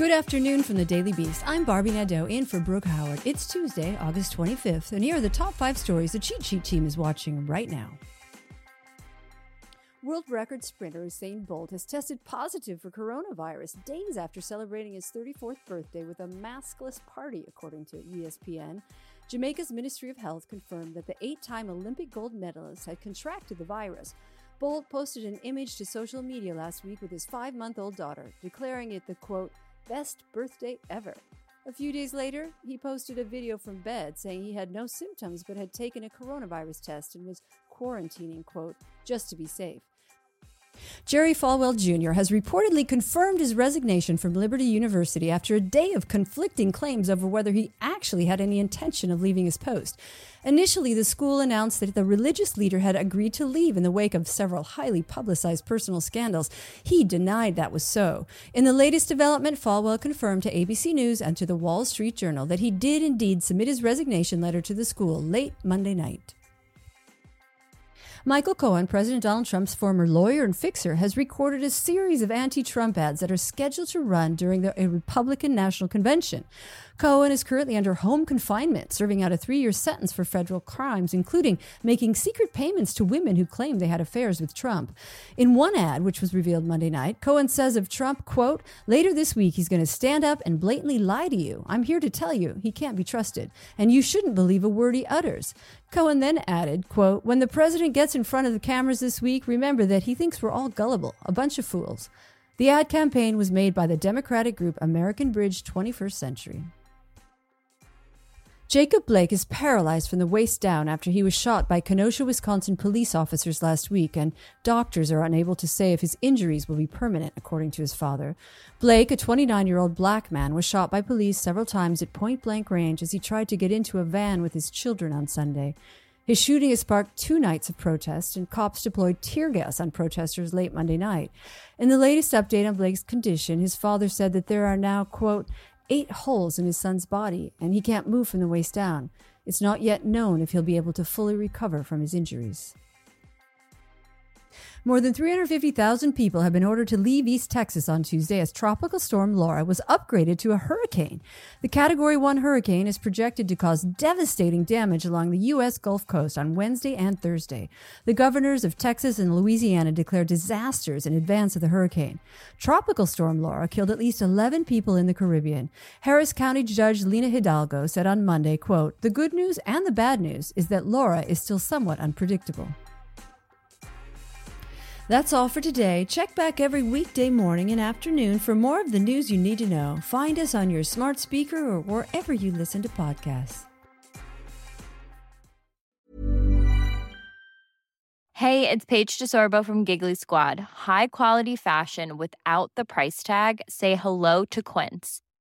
Good afternoon from the Daily Beast. I'm Barbie Nadeau in for Brooke Howard. It's Tuesday, August 25th, and here are the top five stories the Cheat Sheet team is watching right now. World record sprinter Usain Bolt has tested positive for coronavirus days after celebrating his 34th birthday with a maskless party, according to ESPN. Jamaica's Ministry of Health confirmed that the eight time Olympic gold medalist had contracted the virus. Bolt posted an image to social media last week with his five month old daughter, declaring it the quote, best birthday ever. A few days later, he posted a video from bed saying he had no symptoms but had taken a coronavirus test and was quarantining, quote, just to be safe. Jerry Falwell Jr. has reportedly confirmed his resignation from Liberty University after a day of conflicting claims over whether he actually had any intention of leaving his post. Initially, the school announced that the religious leader had agreed to leave in the wake of several highly publicized personal scandals. He denied that was so. In the latest development, Falwell confirmed to ABC News and to the Wall Street Journal that he did indeed submit his resignation letter to the school late Monday night. Michael Cohen, President Donald Trump's former lawyer and fixer, has recorded a series of anti Trump ads that are scheduled to run during the Republican National Convention. Cohen is currently under home confinement, serving out a three year sentence for federal crimes, including making secret payments to women who claimed they had affairs with Trump. In one ad, which was revealed Monday night, Cohen says of Trump, quote, later this week he's going to stand up and blatantly lie to you. I'm here to tell you he can't be trusted, and you shouldn't believe a word he utters. Cohen then added, quote, When the president gets in front of the cameras this week, remember that he thinks we're all gullible, a bunch of fools. The ad campaign was made by the Democratic group American Bridge 21st Century. Jacob Blake is paralyzed from the waist down after he was shot by Kenosha, Wisconsin police officers last week, and doctors are unable to say if his injuries will be permanent, according to his father. Blake, a 29 year old black man, was shot by police several times at point blank range as he tried to get into a van with his children on Sunday. His shooting has sparked two nights of protest, and cops deployed tear gas on protesters late Monday night. In the latest update on Blake's condition, his father said that there are now, quote, eight holes in his son's body, and he can't move from the waist down. It's not yet known if he'll be able to fully recover from his injuries. More than 350,000 people have been ordered to leave East Texas on Tuesday as Tropical Storm Laura was upgraded to a hurricane. The Category 1 hurricane is projected to cause devastating damage along the U.S. Gulf Coast on Wednesday and Thursday. The governors of Texas and Louisiana declared disasters in advance of the hurricane. Tropical Storm Laura killed at least 11 people in the Caribbean. Harris County Judge Lina Hidalgo said on Monday, quote, The good news and the bad news is that Laura is still somewhat unpredictable. That's all for today. Check back every weekday morning and afternoon for more of the news you need to know. Find us on your smart speaker or wherever you listen to podcasts. Hey, it's Paige DeSorbo from Giggly Squad. High quality fashion without the price tag? Say hello to Quince.